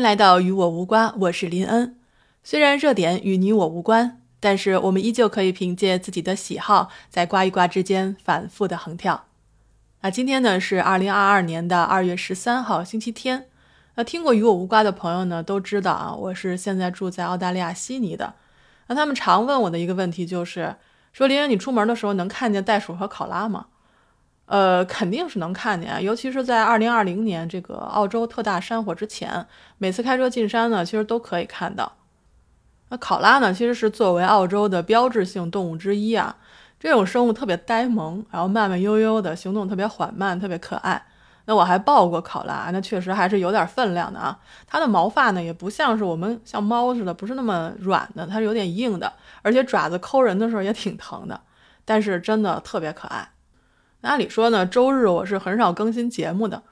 来到与我无关，我是林恩。虽然热点与你我无关，但是我们依旧可以凭借自己的喜好，在刮一刮之间反复的横跳。那今天呢是二零二二年的二月十三号，星期天。那听过与我无关的朋友呢都知道啊，我是现在住在澳大利亚悉尼的。那他们常问我的一个问题就是，说林恩，你出门的时候能看见袋鼠和考拉吗？呃，肯定是能看见啊，尤其是在二零二零年这个澳洲特大山火之前，每次开车进山呢，其实都可以看到。那考拉呢，其实是作为澳洲的标志性动物之一啊。这种生物特别呆萌，然后慢慢悠悠的，行动特别缓慢，特别可爱。那我还抱过考拉，那确实还是有点分量的啊。它的毛发呢，也不像是我们像猫似的，不是那么软的，它是有点硬的，而且爪子抠人的时候也挺疼的。但是真的特别可爱。按理说呢，周日我是很少更新节目的，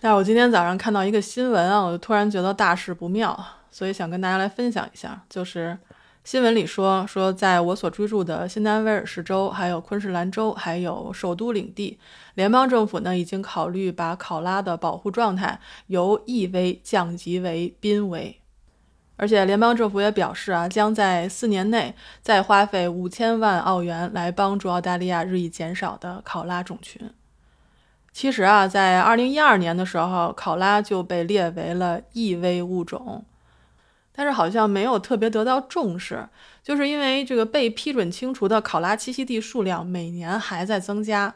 但是我今天早上看到一个新闻啊，我就突然觉得大事不妙，所以想跟大家来分享一下。就是新闻里说，说在我所居住的新南威尔士州、还有昆士兰州、还有首都领地，联邦政府呢已经考虑把考拉的保护状态由易危降级为濒危。而且联邦政府也表示啊，将在四年内再花费五千万澳元来帮助澳大利亚日益减少的考拉种群。其实啊，在二零一二年的时候，考拉就被列为了易危物种，但是好像没有特别得到重视，就是因为这个被批准清除的考拉栖息地数量每年还在增加。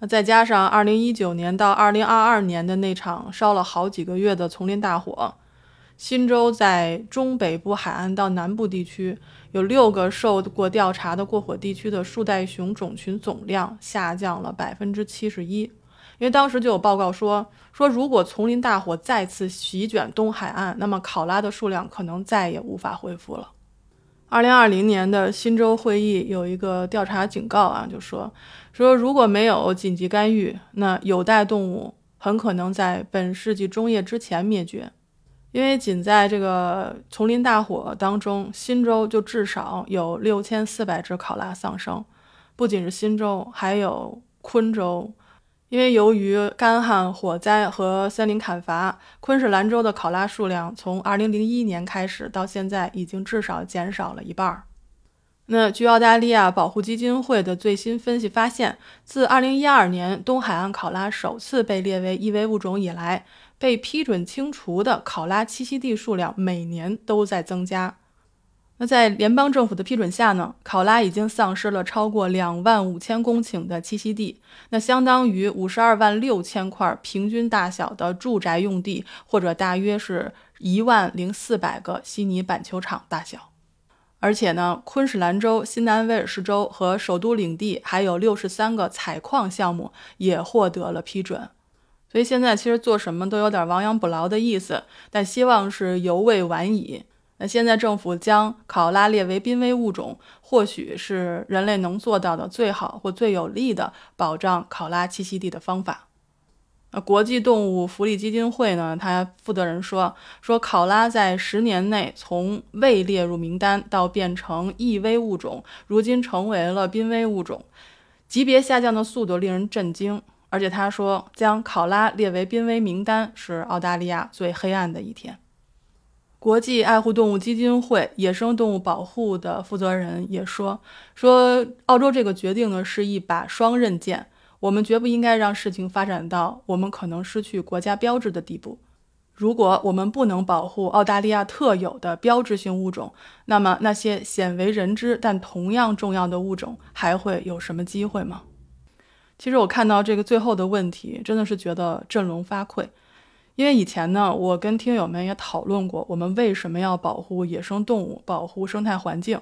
那再加上二零一九年到二零二二年的那场烧了好几个月的丛林大火。新州在中北部海岸到南部地区有六个受过调查的过火地区的树袋熊种群总量下降了百分之七十一，因为当时就有报告说说如果丛林大火再次席卷东海岸，那么考拉的数量可能再也无法恢复了。二零二零年的新州会议有一个调查警告啊，就说说如果没有紧急干预，那有袋动物很可能在本世纪中叶之前灭绝。因为仅在这个丛林大火当中，新州就至少有六千四百只考拉丧生，不仅是新州，还有昆州。因为由于干旱、火灾和森林砍伐，昆士兰州的考拉数量从二零零一年开始到现在已经至少减少了一半。那据澳大利亚保护基金会的最新分析发现，自二零一二年东海岸考拉首次被列为易危物种以来，被批准清除的考拉栖息地数量每年都在增加。那在联邦政府的批准下呢，考拉已经丧失了超过两万五千公顷的栖息地，那相当于五十二万六千块平均大小的住宅用地，或者大约是一万零四百个悉尼板球场大小。而且呢，昆士兰州、新南威尔士州和首都领地还有六十三个采矿项目也获得了批准。所以现在其实做什么都有点亡羊补牢的意思，但希望是犹未晚矣。那现在政府将考拉列为濒危物种，或许是人类能做到的最好或最有力的保障考拉栖息地的方法。那国际动物福利基金会呢？它负责人说，说考拉在十年内从未列入名单到变成易危物种，如今成为了濒危物种，级别下降的速度令人震惊。而且他说，将考拉列为濒危名单是澳大利亚最黑暗的一天。国际爱护动物基金会野生动物保护的负责人也说，说澳洲这个决定呢是一把双刃剑，我们绝不应该让事情发展到我们可能失去国家标志的地步。如果我们不能保护澳大利亚特有的标志性物种，那么那些鲜为人知但同样重要的物种还会有什么机会吗？其实我看到这个最后的问题，真的是觉得振聋发聩。因为以前呢，我跟听友们也讨论过，我们为什么要保护野生动物、保护生态环境。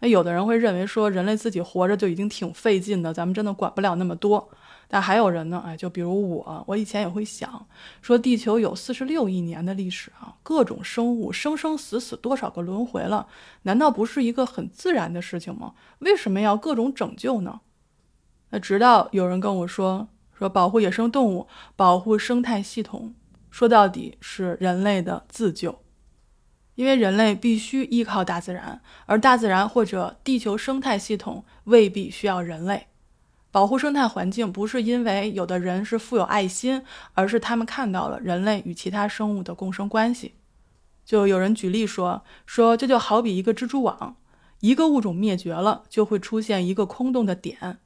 那有的人会认为说，人类自己活着就已经挺费劲的，咱们真的管不了那么多。但还有人呢，哎，就比如我，我以前也会想说，地球有四十六亿年的历史啊，各种生物生生死死多少个轮回了，难道不是一个很自然的事情吗？为什么要各种拯救呢？那直到有人跟我说说保护野生动物、保护生态系统，说到底是人类的自救，因为人类必须依靠大自然，而大自然或者地球生态系统未必需要人类。保护生态环境不是因为有的人是富有爱心，而是他们看到了人类与其他生物的共生关系。就有人举例说，说这就好比一个蜘蛛网，一个物种灭绝了，就会出现一个空洞的点，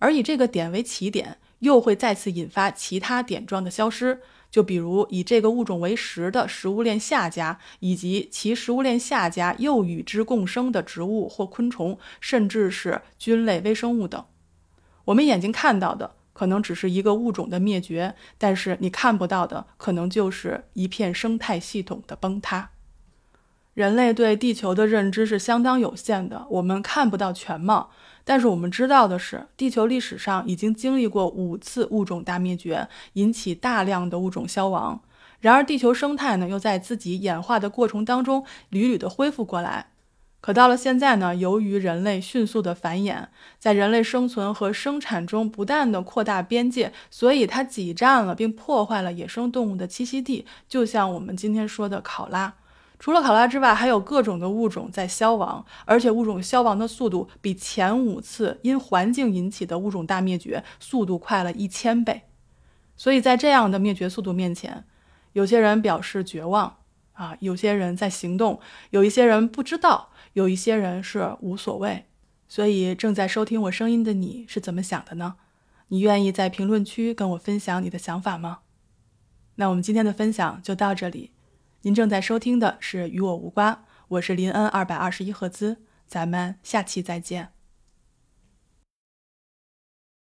而以这个点为起点，又会再次引发其他点状的消失。就比如以这个物种为食的食物链下家，以及其食物链下家又与之共生的植物或昆虫，甚至是菌类微生物等。我们眼睛看到的可能只是一个物种的灭绝，但是你看不到的可能就是一片生态系统的崩塌。人类对地球的认知是相当有限的，我们看不到全貌。但是我们知道的是，地球历史上已经经历过五次物种大灭绝，引起大量的物种消亡。然而，地球生态呢，又在自己演化的过程当中屡屡的恢复过来。可到了现在呢，由于人类迅速的繁衍，在人类生存和生产中不断的扩大边界，所以它挤占了并破坏了野生动物的栖息地，就像我们今天说的考拉。除了考拉之外，还有各种的物种在消亡，而且物种消亡的速度比前五次因环境引起的物种大灭绝速度快了一千倍。所以在这样的灭绝速度面前，有些人表示绝望啊，有些人在行动，有一些人不知道。有一些人是无所谓，所以正在收听我声音的你是怎么想的呢？你愿意在评论区跟我分享你的想法吗？那我们今天的分享就到这里。您正在收听的是与我无关，我是林恩二百二十一赫兹，咱们下期再见。